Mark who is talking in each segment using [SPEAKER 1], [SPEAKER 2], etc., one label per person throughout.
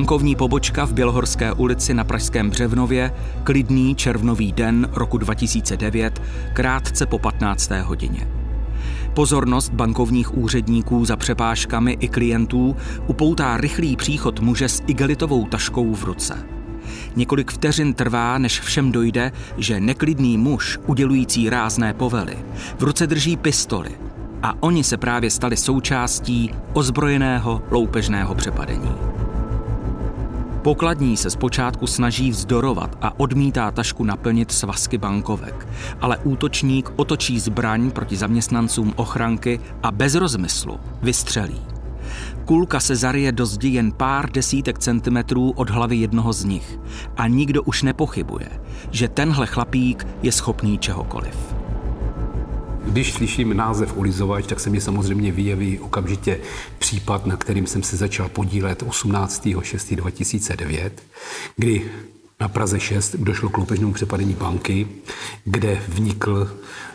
[SPEAKER 1] Bankovní pobočka v Bělohorské ulici na Pražském Břevnově, klidný červnový den roku 2009, krátce po 15. hodině. Pozornost bankovních úředníků za přepážkami i klientů upoutá rychlý příchod muže s igelitovou taškou v ruce. Několik vteřin trvá, než všem dojde, že neklidný muž, udělující rázné povely, v ruce drží pistoli a oni se právě stali součástí ozbrojeného loupežného přepadení. Pokladní se zpočátku snaží vzdorovat a odmítá tašku naplnit svazky bankovek, ale útočník otočí zbraň proti zaměstnancům ochranky a bez rozmyslu vystřelí. Kulka se zaryje do zdi jen pár desítek centimetrů od hlavy jednoho z nich a nikdo už nepochybuje, že tenhle chlapík je schopný čehokoliv.
[SPEAKER 2] Když slyším název ulizovač, tak se mi samozřejmě vyjeví okamžitě případ, na kterým jsem se začal podílet 18.6.2009, kdy na Praze 6 došlo k loupežnému přepadení banky, kde vnikl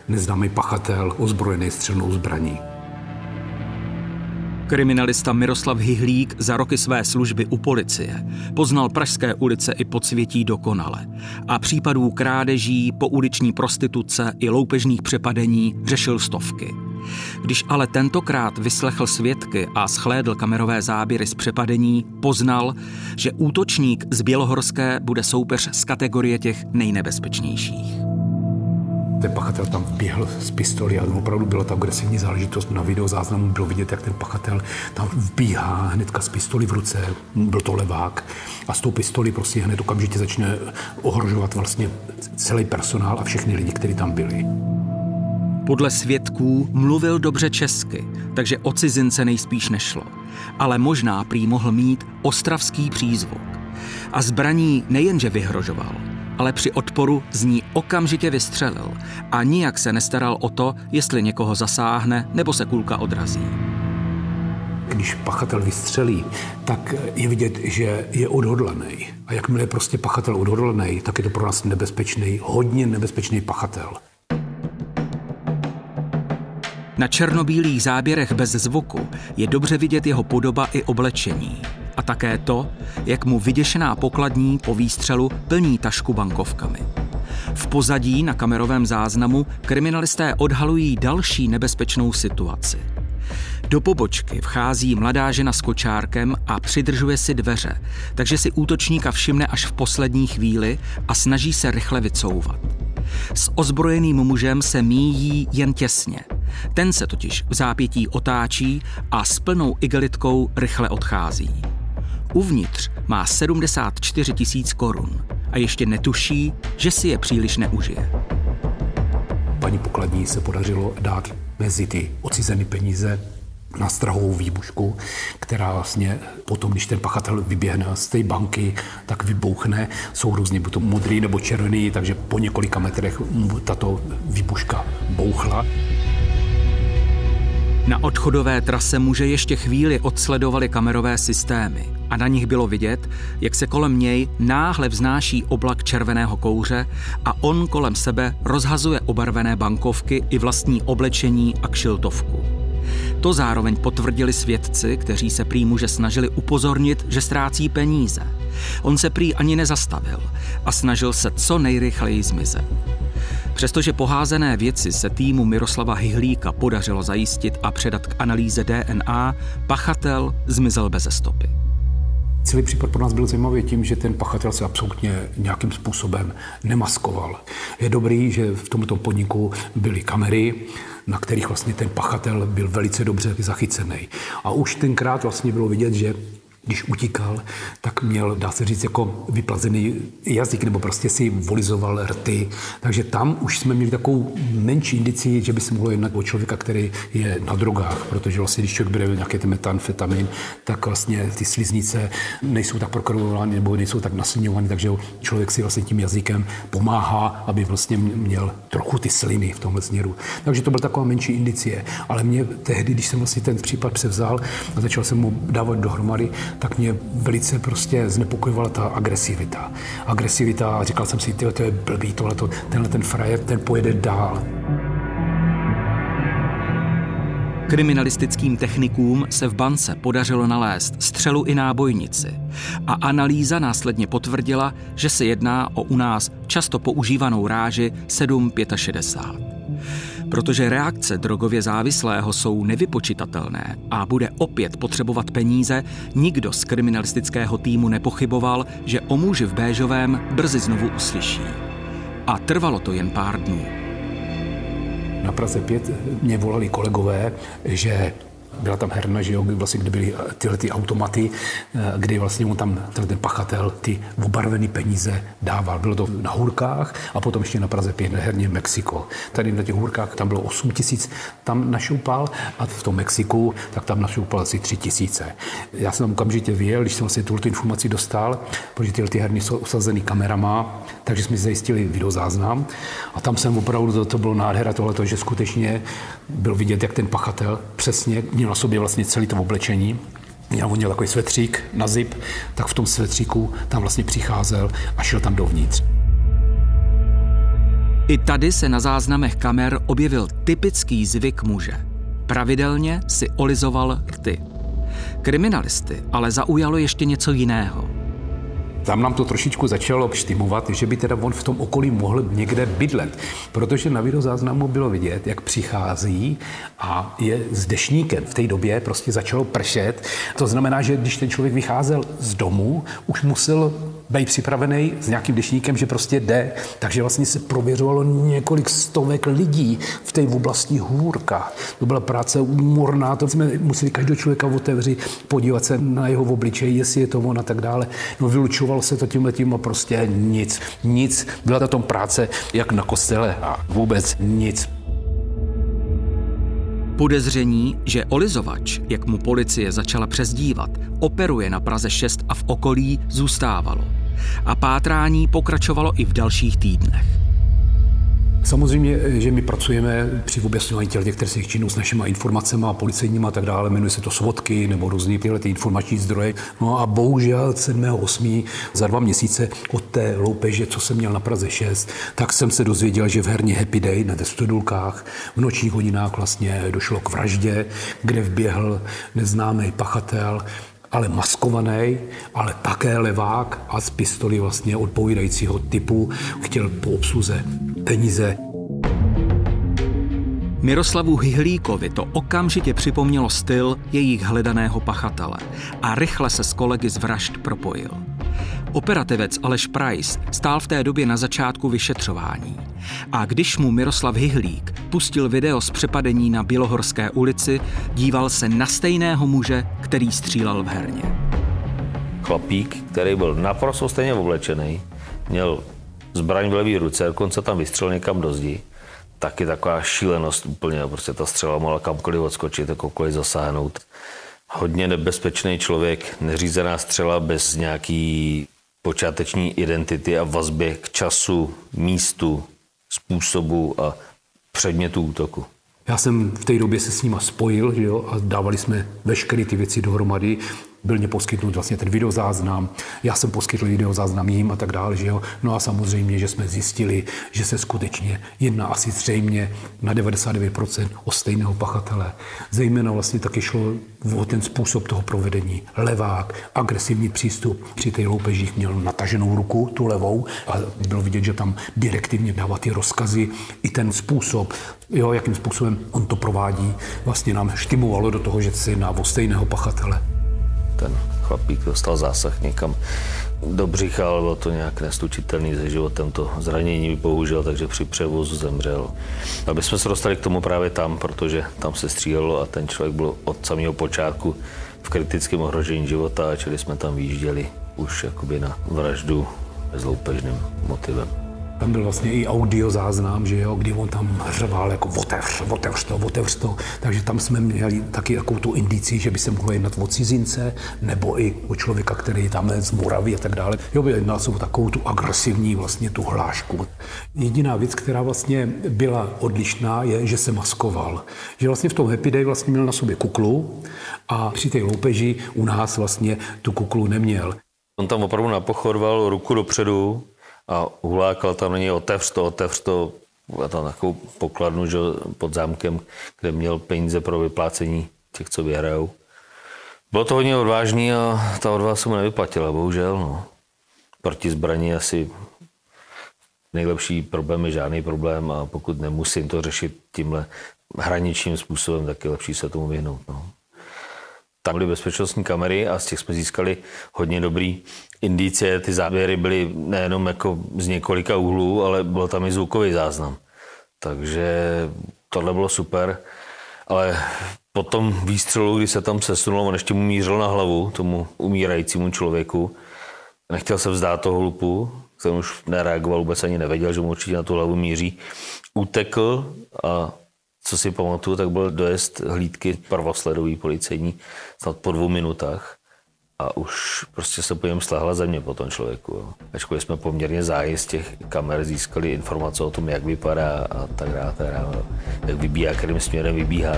[SPEAKER 2] neznámý pachatel ozbrojený střelnou zbraní.
[SPEAKER 1] Kriminalista Miroslav Hyhlík za roky své služby u policie. Poznal pražské ulice i podsvětí dokonale. A případů krádeží, pouliční prostituce i loupežných přepadení řešil stovky. Když ale tentokrát vyslechl svědky a schlédl kamerové záběry z přepadení, poznal, že útočník z Bělohorské bude soupeř z kategorie těch nejnebezpečnějších
[SPEAKER 2] ten pachatel tam běhl z pistoli a opravdu byla ta agresivní záležitost. Na videozáznamu bylo vidět, jak ten pachatel tam vbíhá hnedka z pistoli v ruce, byl to levák, a s tou pistoli prostě hned okamžitě začne ohrožovat vlastně celý personál a všechny lidi, kteří tam byli.
[SPEAKER 1] Podle svědků mluvil dobře česky, takže o cizince nejspíš nešlo. Ale možná prý mohl mít ostravský přízvuk. A zbraní nejenže vyhrožoval, ale při odporu z ní okamžitě vystřelil a nijak se nestaral o to, jestli někoho zasáhne nebo se kulka odrazí.
[SPEAKER 2] Když pachatel vystřelí, tak je vidět, že je odhodlaný. A jakmile je prostě pachatel odhodlaný, tak je to pro nás nebezpečný, hodně nebezpečný pachatel.
[SPEAKER 1] Na černobílých záběrech bez zvuku je dobře vidět jeho podoba i oblečení a také to, jak mu vyděšená pokladní po výstřelu plní tašku bankovkami. V pozadí na kamerovém záznamu kriminalisté odhalují další nebezpečnou situaci. Do pobočky vchází mladá žena s kočárkem a přidržuje si dveře, takže si útočníka všimne až v poslední chvíli a snaží se rychle vycouvat. S ozbrojeným mužem se míjí jen těsně. Ten se totiž v zápětí otáčí a s plnou igelitkou rychle odchází. Uvnitř má 74 tisíc korun a ještě netuší, že si je příliš neužije.
[SPEAKER 2] Paní pokladní se podařilo dát mezi ty ocizené peníze na strahovou výbušku, která vlastně potom, když ten pachatel vyběhne z té banky, tak vybouchne. Jsou různě buď to modrý nebo červený, takže po několika metrech tato výbuška bouchla.
[SPEAKER 1] Na odchodové trase muže ještě chvíli odsledovali kamerové systémy a na nich bylo vidět, jak se kolem něj náhle vznáší oblak červeného kouře a on kolem sebe rozhazuje obarvené bankovky i vlastní oblečení a kšiltovku. To zároveň potvrdili svědci, kteří se prý muže snažili upozornit, že ztrácí peníze. On se prý ani nezastavil a snažil se co nejrychleji zmizet. Přestože poházené věci se týmu Miroslava Hyhlíka podařilo zajistit a předat k analýze DNA, pachatel zmizel bez stopy.
[SPEAKER 2] Celý případ pro nás byl zajímavý tím, že ten pachatel se absolutně nějakým způsobem nemaskoval. Je dobrý, že v tomto podniku byly kamery, na kterých vlastně ten pachatel byl velice dobře zachycený. A už tenkrát vlastně bylo vidět, že když utíkal, tak měl, dá se říct, jako vyplazený jazyk, nebo prostě si volizoval rty. Takže tam už jsme měli takovou menší indici, že by se mohlo jednat o člověka, který je na drogách, protože vlastně, když člověk bere nějaký ten metanfetamin, tak vlastně ty sliznice nejsou tak prokrvovány nebo nejsou tak nasilňovány, takže člověk si vlastně tím jazykem pomáhá, aby vlastně měl trochu ty sliny v tomhle směru. Takže to byla taková menší indicie. Ale mě tehdy, když jsem vlastně ten případ převzal a začal jsem mu dávat dohromady, tak mě velice prostě znepokojovala ta agresivita. Agresivita a říkal jsem si, tyhle, to je blbý, tohleto, tenhle ten frajer, ten pojede dál.
[SPEAKER 1] Kriminalistickým technikům se v bance podařilo nalézt střelu i nábojnici a analýza následně potvrdila, že se jedná o u nás často používanou ráži 765. Protože reakce drogově závislého jsou nevypočitatelné a bude opět potřebovat peníze, nikdo z kriminalistického týmu nepochyboval, že o muži v Béžovém brzy znovu uslyší. A trvalo to jen pár dnů.
[SPEAKER 2] Na Praze 5 mě volali kolegové, že byla tam herna, že jo, vlastně, kde byly eh, tyhle ty automaty, eh, kdy vlastně on tam, ten pachatel, ty obarvené peníze dával. Bylo to na hůrkách a potom ještě na Praze 5 herně Mexiko. Tady na těch hůrkách tam bylo 8 tisíc, tam našoupal a v tom Mexiku, tak tam našoupal asi 3 tisíce. Já jsem tam okamžitě vyjel, když jsem vlastně tuhle informaci dostal, protože tyhle ty herny jsou usazený kamerama, takže jsme zajistili videozáznam a tam jsem opravdu, to, to bylo nádhera tohle, že skutečně byl vidět, jak ten pachatel přesně měl na sobě vlastně celý to oblečení, měl on měl takový svetřík na zip, tak v tom svetříku tam vlastně přicházel a šel tam dovnitř.
[SPEAKER 1] I tady se na záznamech kamer objevil typický zvyk muže. Pravidelně si olizoval rty. Kriminalisty ale zaujalo ještě něco jiného –
[SPEAKER 2] tam nám to trošičku začalo štimovat, že by teda on v tom okolí mohl někde bydlet, protože na videozáznamu bylo vidět, jak přichází a je s dešníkem. V té době prostě začalo pršet. To znamená, že když ten člověk vycházel z domu, už musel být připravený s nějakým dešníkem, že prostě jde. Takže vlastně se prověřovalo několik stovek lidí v té oblasti hůrka. To byla práce úmorná, to jsme museli každého člověka otevřít, podívat se na jeho obličej, jestli je to on a tak dále. No vylučovalo se to tím letím a prostě nic. Nic. Byla to tom práce jak na kostele a vůbec nic.
[SPEAKER 1] Podezření, že olizovač, jak mu policie začala přezdívat, operuje na Praze 6 a v okolí, zůstávalo. A pátrání pokračovalo i v dalších týdnech.
[SPEAKER 2] Samozřejmě, že my pracujeme při objasňování těch trestných činů s našimi informacemi a policejníma a tak dále, jmenuje se to svodky nebo různé tyhle ty informační zdroje. No a bohužel 7.8. za dva měsíce od té loupeže, co jsem měl na Praze 6, tak jsem se dozvěděl, že v herně Happy Day na Stodulkách v nočních hodinách vlastně došlo k vraždě, kde vběhl neznámý pachatel, ale maskovaný, ale také levák a z pistoli vlastně odpovídajícího typu chtěl po obsluze peníze.
[SPEAKER 1] Miroslavu Hyhlíkovi to okamžitě připomnělo styl jejich hledaného pachatele a rychle se s kolegy z vražd propojil. Operativec Aleš Price stál v té době na začátku vyšetřování. A když mu Miroslav Hyhlík pustil video z přepadení na Bělohorské ulici, díval se na stejného muže, který střílel v herně.
[SPEAKER 3] Chlapík, který byl naprosto stejně oblečený, měl zbraň v levé ruce, dokonce tam vystřelil někam do zdi. Taky taková šílenost úplně, prostě ta střela mohla kamkoliv odskočit, jakoukoliv zasáhnout. Hodně nebezpečný člověk, neřízená střela bez nějaký počáteční identity a vazby k času, místu, způsobu a předmětu útoku.
[SPEAKER 2] Já jsem v té době se s nima spojil že jo, a dávali jsme veškeré ty věci dohromady byl mě poskytnut vlastně ten videozáznam, já jsem poskytl videozáznam jim a tak dále, že jo. No a samozřejmě, že jsme zjistili, že se skutečně jedná asi zřejmě na 99% o stejného pachatele. Zejména vlastně taky šlo o ten způsob toho provedení. Levák, agresivní přístup. Při té loupežích měl nataženou ruku, tu levou, a bylo vidět, že tam direktivně dává ty rozkazy. I ten způsob, jo, jakým způsobem on to provádí, vlastně nám štimovalo do toho, že se jedná o stejného pachatele
[SPEAKER 3] ten chlapík dostal zásah někam do břicha, ale bylo to nějak nestučitelný se životem. To zranění bohužel, takže při převozu zemřel. Aby jsme se dostali k tomu právě tam, protože tam se střílelo a ten člověk byl od samého počátku v kritickém ohrožení života, čili jsme tam vyjížděli už jakoby na vraždu s loupežným motivem.
[SPEAKER 2] Tam byl vlastně i audio záznam, že jo, kdy on tam řval jako otevř, otevř to, otevř to. Takže tam jsme měli taky takovou tu indici, že by se mohlo jednat o cizince, nebo i o člověka, který je tam z Moravy a tak dále. Jo, by jednal se o takovou tu agresivní vlastně tu hlášku. Jediná věc, která vlastně byla odlišná, je, že se maskoval. Že vlastně v tom Happy Day vlastně měl na sobě kuklu a při té loupeži u nás vlastně tu kuklu neměl.
[SPEAKER 3] On tam opravdu napochodval ruku dopředu, a hulákal tam na něj, otevř to, otevř to, a tam takovou pokladnu že, pod zámkem, kde měl peníze pro vyplácení těch, co vyhrajou. Bylo to hodně odvážný a ta odvaha se mu nevyplatila, bohužel. No. Proti zbraní asi nejlepší problém je žádný problém a pokud nemusím to řešit tímhle hraničním způsobem, tak je lepší se tomu vyhnout. No. Tam byly bezpečnostní kamery a z těch jsme získali hodně dobrý indicie. Ty záběry byly nejenom jako z několika úhlů, ale byl tam i zvukový záznam. Takže tohle bylo super. Ale po tom výstřelu, kdy se tam sesunul, on ještě mu mířil na hlavu, tomu umírajícímu člověku, nechtěl se vzdát toho lupu, ten už nereagoval, vůbec ani nevěděl, že mu určitě na tu hlavu míří. Utekl a co si pamatuju, tak byl dojezd hlídky prvosledový policejní snad po dvou minutách a už prostě se po něm slahla země po tom člověku. Jo. Ačkoliv jsme poměrně záji z těch kamer získali informace o tom, jak vypadá a tak dále, tak dále jak vybíhá, kterým směrem vybíhá.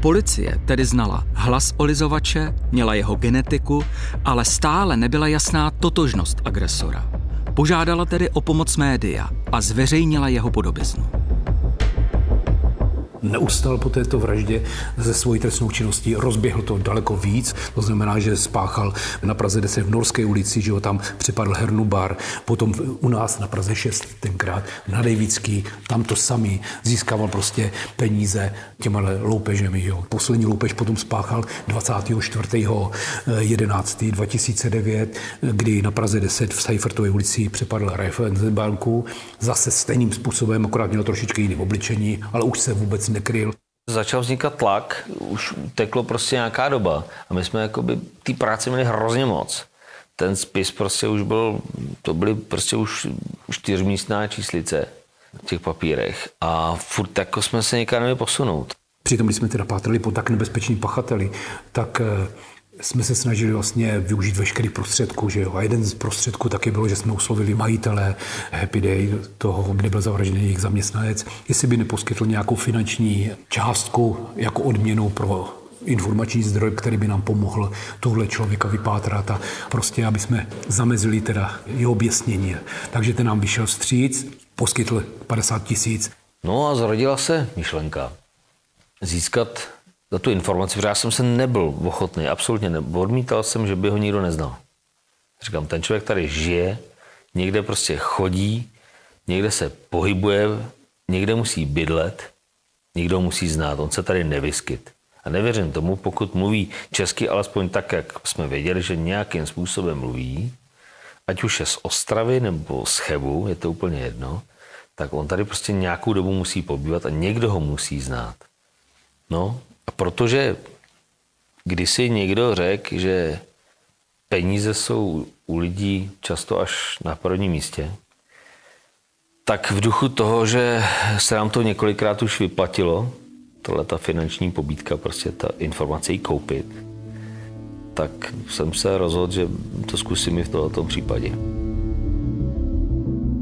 [SPEAKER 1] Policie tedy znala hlas olizovače, měla jeho genetiku, ale stále nebyla jasná totožnost agresora. Požádala tedy o pomoc média a zveřejnila jeho podobiznu
[SPEAKER 2] neustal po této vraždě ze svojí trestnou činností, rozběhl to daleko víc, to znamená, že spáchal na Praze 10 v Norské ulici, že ho tam připadl hernu bar, potom u nás na Praze 6 tenkrát na Dejvický, tam to samý, získával prostě peníze těma loupežemi. Jo. Poslední loupež potom spáchal 24. 11. 2009, kdy na Praze 10 v Seifertové ulici přepadl Raiffeisenbanku, zase stejným způsobem, akorát měl trošičku jiný obličení, ale už se vůbec nekryl.
[SPEAKER 3] Začal vznikat tlak, už teklo prostě nějaká doba a my jsme jakoby té práce měli hrozně moc. Ten spis prostě už byl, to byly prostě už čtyřmístná číslice v těch papírech a furt jako jsme se někam neměli posunout.
[SPEAKER 2] Přitom, když jsme teda pátrali po tak nebezpečný pachateli, tak eh, jsme se snažili vlastně využít veškerý prostředků. Že jo? A jeden z prostředků taky bylo, že jsme uslovili majitele Happy Day, toho, kde byl zavražděný jejich zaměstnanec, jestli by neposkytl nějakou finanční částku jako odměnu pro informační zdroj, který by nám pomohl tohle člověka vypátrat a prostě, aby jsme zamezili teda jeho oběsnění. Takže ten nám vyšel vstříc, poskytl 50 tisíc.
[SPEAKER 3] No a zrodila se myšlenka získat za tu informaci, protože já jsem se nebyl ochotný, absolutně nebyl. Odmítal jsem, že by ho nikdo neznal. Říkám, ten člověk tady žije, někde prostě chodí, někde se pohybuje, někde musí bydlet, někdo musí znát, on se tady nevyskyt. A nevěřím tomu, pokud mluví česky alespoň tak, jak jsme věděli, že nějakým způsobem mluví, ať už je z Ostravy nebo z Chebu, je to úplně jedno, tak on tady prostě nějakou dobu musí pobývat a někdo ho musí znát. No a protože kdysi někdo řekl, že peníze jsou u lidí často až na prvním místě, tak v duchu toho, že se nám to několikrát už vyplatilo, tohle ta finanční pobídka, prostě ta informace jí koupit, tak jsem se rozhodl, že to zkusím i v tomto případě.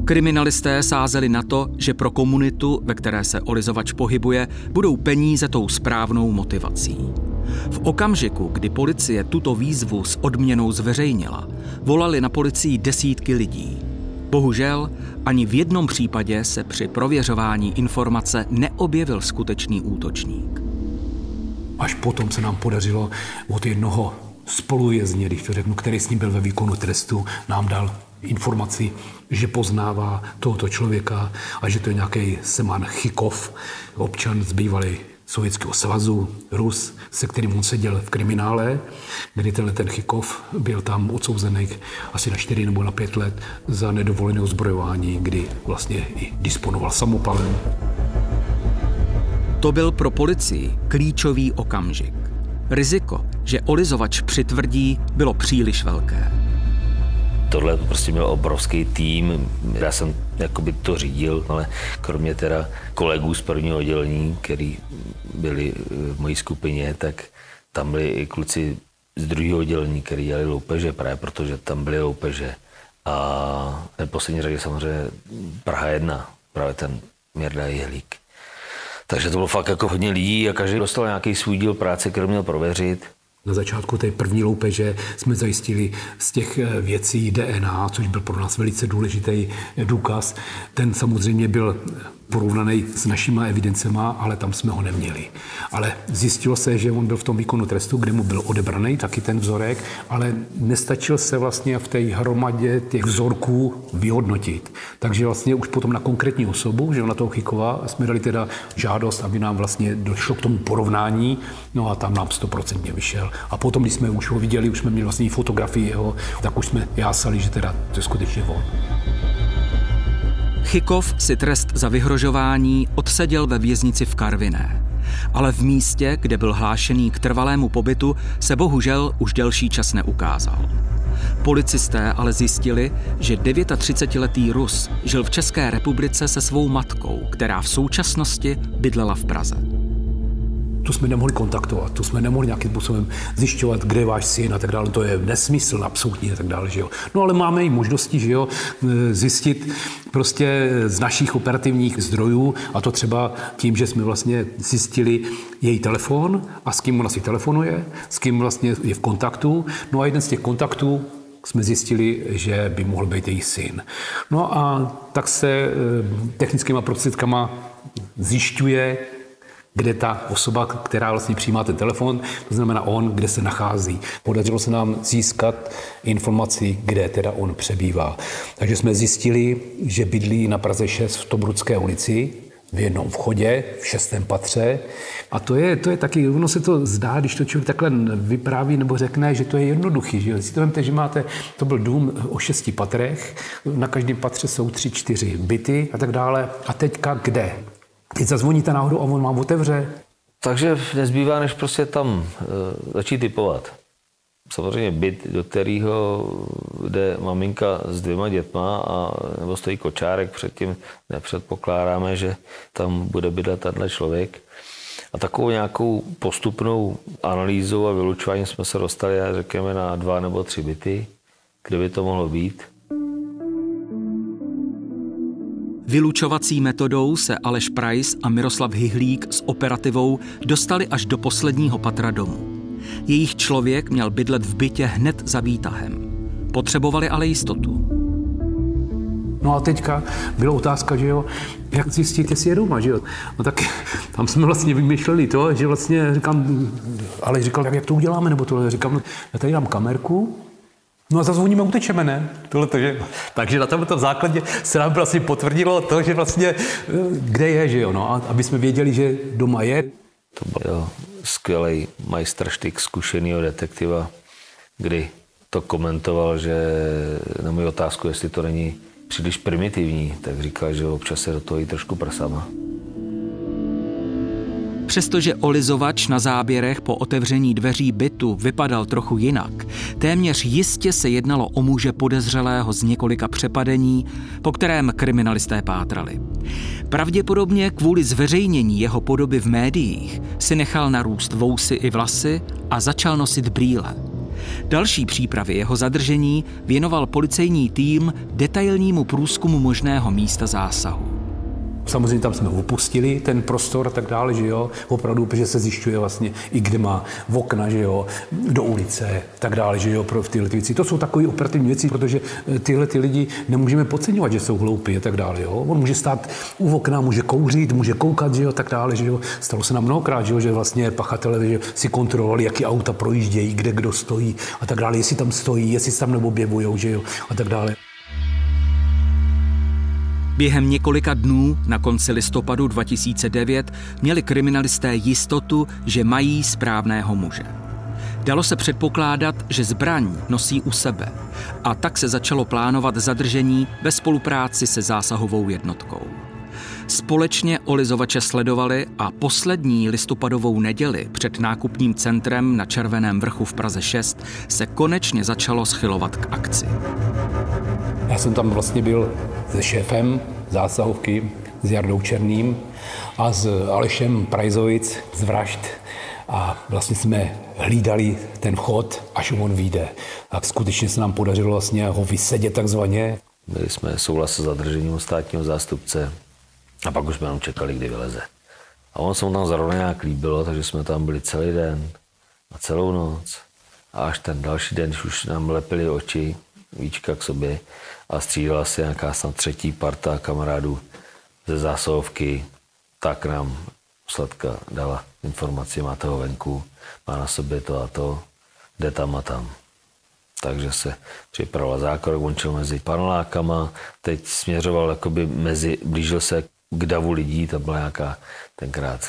[SPEAKER 1] Kriminalisté sázeli na to, že pro komunitu, ve které se olizovač pohybuje, budou peníze tou správnou motivací. V okamžiku, kdy policie tuto výzvu s odměnou zveřejnila, volali na policii desítky lidí. Bohužel, ani v jednom případě se při prověřování informace neobjevil skutečný útočník.
[SPEAKER 2] Až potom se nám podařilo od jednoho spolujezdně, když to řeknu, který s ním byl ve výkonu trestu, nám dal informaci, že poznává tohoto člověka a že to je nějaký Seman Chikov, občan z Sovětského svazu, Rus, se kterým on seděl v kriminále, kdy tenhle ten Chikov byl tam odsouzený asi na 4 nebo na 5 let za nedovolené ozbrojování, kdy vlastně i disponoval samopalem.
[SPEAKER 1] To byl pro policii klíčový okamžik. Riziko, že olizovač přitvrdí, bylo příliš velké
[SPEAKER 3] tohle prostě měl obrovský tým. Já jsem jakoby to řídil, ale kromě teda kolegů z prvního oddělení, který byli v mojí skupině, tak tam byli i kluci z druhého oddělení, který dělali loupeže, právě protože tam byly loupeže. A v poslední řadě samozřejmě Praha 1, právě ten Měrda Jehlík. Takže to bylo fakt jako hodně lidí a každý dostal nějaký svůj díl práce, který měl prověřit.
[SPEAKER 2] Na začátku té první loupeže jsme zajistili z těch eh, věcí DNA, což byl pro nás velice důležitý důkaz. Ten samozřejmě byl porovnaný s našimi evidencema, ale tam jsme ho neměli. Ale zjistilo se, že on byl v tom výkonu trestu, kde mu byl odebraný taky ten vzorek, ale nestačil se vlastně v té hromadě těch vzorků vyhodnotit. Takže vlastně už potom na konkrétní osobu, že na toho Chykova, jsme dali teda žádost, aby nám vlastně došlo k tomu porovnání, no a tam nám stoprocentně vyšel. A potom, když jsme už ho viděli, už jsme měli vlastně fotografii jeho, tak už jsme jásali, že teda to je skutečně on.
[SPEAKER 1] Chykov si trest za vyhrožování odseděl ve věznici v Karviné. Ale v místě, kde byl hlášený k trvalému pobytu, se bohužel už delší čas neukázal. Policisté ale zjistili, že 39-letý Rus žil v České republice se svou matkou, která v současnosti bydlela v Praze
[SPEAKER 2] tu jsme nemohli kontaktovat, tu jsme nemohli nějakým způsobem zjišťovat, kde je váš syn a tak dále. To je nesmysl absolutní a tak dále. Že jo. No ale máme i možnosti že jo, zjistit prostě z našich operativních zdrojů a to třeba tím, že jsme vlastně zjistili její telefon a s kým ona si telefonuje, s kým vlastně je v kontaktu. No a jeden z těch kontaktů jsme zjistili, že by mohl být její syn. No a tak se eh, technickýma prostředkama zjišťuje, kde ta osoba, která vlastně přijímá ten telefon, to znamená on, kde se nachází. Podařilo se nám získat informaci, kde teda on přebývá. Takže jsme zjistili, že bydlí na Praze 6 v Tobrudské ulici, v jednom vchodě, v šestém patře. A to je, to je taky, ono se to zdá, když to člověk takhle vypráví nebo řekne, že to je jednoduchý. Že? Si to vemte, že máte, to byl dům o šesti patrech, na každém patře jsou tři, čtyři byty a tak dále. A teďka kde? Teď zazvoníte náhodou a on vám otevře.
[SPEAKER 3] Takže nezbývá, než prostě tam e, začít typovat. Samozřejmě byt, do kterého jde maminka s dvěma dětma a nebo stojí kočárek, předtím nepředpokládáme, že tam bude bydlet tenhle člověk. A takovou nějakou postupnou analýzou a vylučováním jsme se dostali, řekněme, na dva nebo tři byty, kde by to mohlo být.
[SPEAKER 1] Vylučovací metodou se Aleš Price a Miroslav Hyhlík s operativou dostali až do posledního patra domu. Jejich člověk měl bydlet v bytě hned za výtahem. Potřebovali ale jistotu.
[SPEAKER 2] No a teďka byla otázka, že jo, jak zjistit, jestli je doma, že jo. No tak tam jsme vlastně vymýšleli to, že vlastně říkám, ale říkal, jak to uděláme, nebo tohle. Říkám, no, já tady dám kamerku, No a zazvoníme, utečeme, ne? Tohle to, že... Takže na tomto základě se nám vlastně potvrdilo to, že vlastně kde je, že jo, no, a aby jsme věděli, že doma je.
[SPEAKER 3] To byl skvělý majstrštyk zkušeného detektiva, kdy to komentoval, že na moji otázku, jestli to není příliš primitivní, tak říkal, že občas se do toho jí trošku prsama.
[SPEAKER 1] Přestože olizovač na záběrech po otevření dveří bytu vypadal trochu jinak, téměř jistě se jednalo o muže podezřelého z několika přepadení, po kterém kriminalisté pátrali. Pravděpodobně kvůli zveřejnění jeho podoby v médiích si nechal narůst vousy i vlasy a začal nosit brýle. Další přípravy jeho zadržení věnoval policejní tým detailnímu průzkumu možného místa zásahu.
[SPEAKER 2] Samozřejmě tam jsme opustili ten prostor a tak dále, že jo, opravdu, protože se zjišťuje vlastně i kde má v okna, že jo, do ulice, tak dále, že jo, pro tyhle ty věci. To jsou takové operativní věci, protože eh, tyhle ty lidi nemůžeme podceňovat, že jsou hloupí a tak dále, jo. On může stát u okna, může kouřit, může koukat, že jo, tak dále, že jo. Stalo se nám mnohokrát, že jo, že vlastně pachatele že si kontrolovali, jaký auta projíždějí, kde kdo stojí a tak dále, jestli tam stojí, jestli tam neobjevují, že jo, a tak dále.
[SPEAKER 1] Během několika dnů na konci listopadu 2009 měli kriminalisté jistotu, že mají správného muže. Dalo se předpokládat, že zbraň nosí u sebe a tak se začalo plánovat zadržení ve spolupráci se zásahovou jednotkou. Společně olizovače sledovali a poslední listopadovou neděli před nákupním centrem na Červeném vrchu v Praze 6 se konečně začalo schylovat k akci.
[SPEAKER 2] Já jsem tam vlastně byl se šéfem zásahovky, s Jardou Černým a s Alešem Prajzovic z Vražd. A vlastně jsme hlídali ten chod, až on vyjde. A skutečně se nám podařilo vlastně ho vysedět takzvaně.
[SPEAKER 3] Měli jsme souhlas s zadržením státního zástupce a pak už jsme jenom čekali, kdy vyleze. A on se mu tam zrovna nějak líbilo, takže jsme tam byli celý den. A celou noc. A až ten další den, když už nám lepili oči, víčka k sobě a střídala se nějaká snad třetí parta kamarádů ze zásovky, tak nám Sladka dala informaci, má toho venku, má na sobě to a to, jde tam a tam. Takže se připravoval zákrok, končil mezi panelákama, teď směřoval jakoby mezi, blížil se k davu lidí, to byla nějaká tenkrát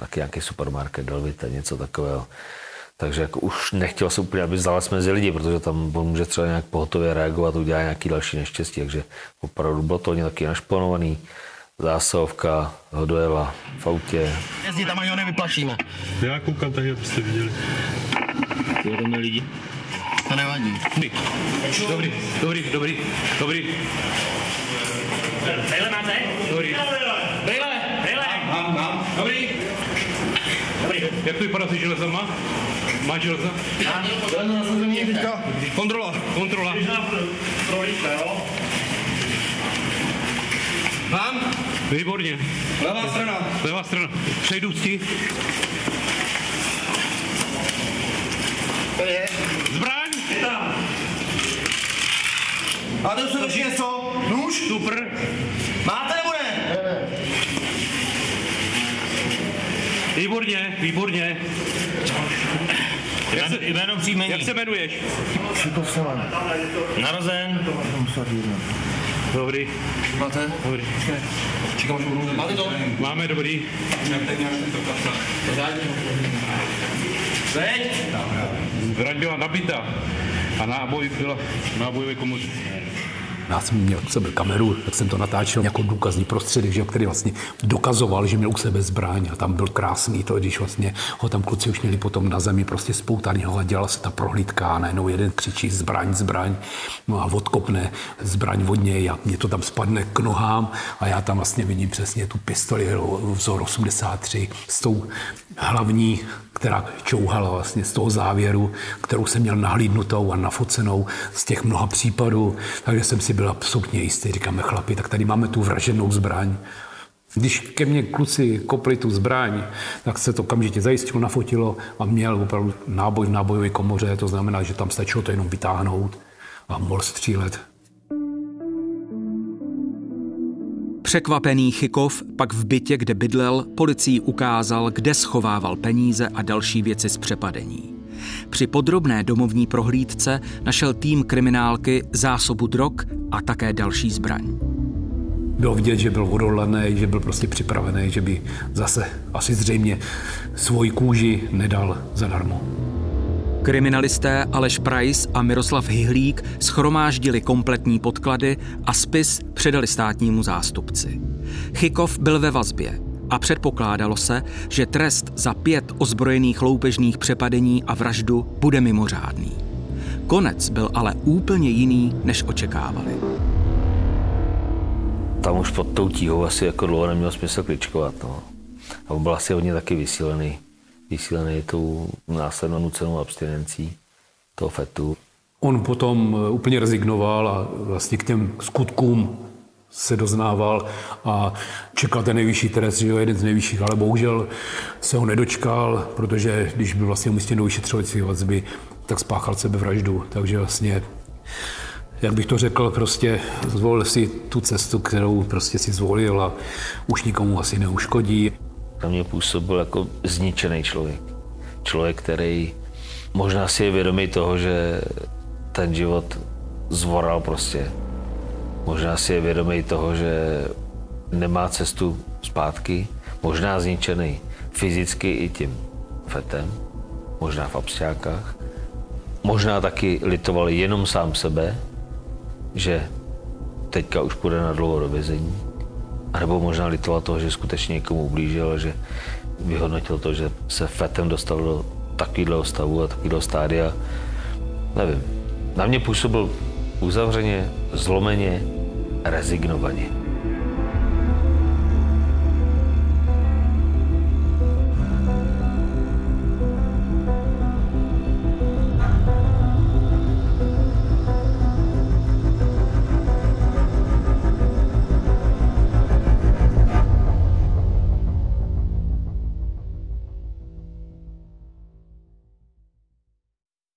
[SPEAKER 3] taky nějaký supermarket, Delvita, něco takového. Takže jako už nechtěl se úplně, aby zalez mezi lidi, protože tam on může třeba nějak pohotově reagovat, udělat nějaký další neštěstí, takže opravdu bylo to taky našponovaný. Zásovka ho dojela v autě.
[SPEAKER 4] Jezdí tam, ani ho nevyplašíme.
[SPEAKER 5] Já koukám tak, abyste viděli.
[SPEAKER 4] Jedeme lidi. To nevadí.
[SPEAKER 5] Dobrý, dobrý, dobrý, dobrý.
[SPEAKER 4] Brejle máte?
[SPEAKER 5] Dobrý.
[SPEAKER 4] Brejle, brejle.
[SPEAKER 5] Mám, mám. Dobrý.
[SPEAKER 4] Dobrý.
[SPEAKER 5] Jak to vypadá se železama? Má železa? Kontrola, kontrola.
[SPEAKER 6] Mám?
[SPEAKER 5] Výborně.
[SPEAKER 6] Levá strana.
[SPEAKER 5] Levá strana. Přejdu ti.
[SPEAKER 4] To je.
[SPEAKER 5] Zbraň!
[SPEAKER 6] Máte už se drží něco? Nůž?
[SPEAKER 5] Super.
[SPEAKER 6] Máte nebo ne?
[SPEAKER 5] Výborně, výborně. Jak se,
[SPEAKER 4] Jméno příjmení.
[SPEAKER 5] jak se jmenuješ?
[SPEAKER 4] Narozen.
[SPEAKER 5] Dobrý,
[SPEAKER 6] Máte?
[SPEAKER 5] dobrý.
[SPEAKER 6] Máte to?
[SPEAKER 5] Máme dobrý.
[SPEAKER 6] Zeď?
[SPEAKER 5] Zbraň byla nabita a náboj byla v nábojové komoře.
[SPEAKER 2] Já jsem měl u sebe kameru, tak jsem to natáčel jako důkazní prostředek, že, který vlastně dokazoval, že měl u sebe zbraň a tam byl krásný to, když vlastně ho tam kluci už měli potom na zemi prostě spoutanýho a dělala se ta prohlídka a najednou jeden křičí zbraň, zbraň no a odkopne zbraň od něj a mě to tam spadne k nohám a já tam vlastně vidím přesně tu pistoli vzor 83 s tou hlavní, která čouhala vlastně z toho závěru, kterou jsem měl nahlídnutou a nafocenou z těch mnoha případů, takže jsem si byl absolutně jistý. Říkáme, chlapi, tak tady máme tu vraženou zbraň. Když ke mně kluci kopli tu zbraň, tak se to okamžitě zajistilo, nafotilo a měl opravdu náboj v nábojové komoře, to znamená, že tam stačilo to jenom vytáhnout a mohl střílet.
[SPEAKER 1] Překvapený Chykov pak v bytě, kde bydlel, policii ukázal, kde schovával peníze a další věci z přepadení. Při podrobné domovní prohlídce našel tým kriminálky zásobu drog a také další zbraň.
[SPEAKER 2] Bylo vidět, že byl odhodlaný, že byl prostě připravený, že by zase asi zřejmě svoji kůži nedal zadarmo.
[SPEAKER 1] Kriminalisté Aleš Price a Miroslav Hyhlík schromáždili kompletní podklady a spis předali státnímu zástupci. Chykov byl ve vazbě a předpokládalo se, že trest za pět ozbrojených loupežných přepadení a vraždu bude mimořádný. Konec byl ale úplně jiný, než očekávali.
[SPEAKER 3] Tam už pod tou tíhou asi jako dlouho nemělo smysl kličkovat. No. A byl asi hodně taky vysílený. Vysílený tou následnou nucenou abstinencí toho fetu.
[SPEAKER 2] On potom eh, úplně rezignoval a vlastně k těm skutkům se doznával a čekal ten nejvyšší trest, že jo, jeden z nejvyšších, ale bohužel se ho nedočkal, protože když byl vlastně umístěn do vyšetřovací vazby, tak spáchal sebevraždu, takže vlastně jak bych to řekl, prostě zvolil si tu cestu, kterou prostě si zvolil a už nikomu asi neuškodí.
[SPEAKER 3] Na mě působil jako zničený člověk. Člověk, který možná si je vědomý toho, že ten život zvoral prostě. Možná si je vědomý toho, že nemá cestu zpátky. Možná zničený fyzicky i tím fetem. Možná v absťákách. Možná taky litoval jenom sám sebe, že teďka už půjde na dlouho do vězení. A nebo možná litoval toho, že skutečně někomu ublížil, že vyhodnotil to, že se fetem dostal do takového stavu a takového stádia. Nevím. Na mě působil uzavřeně, zlomeně, rezignovaně.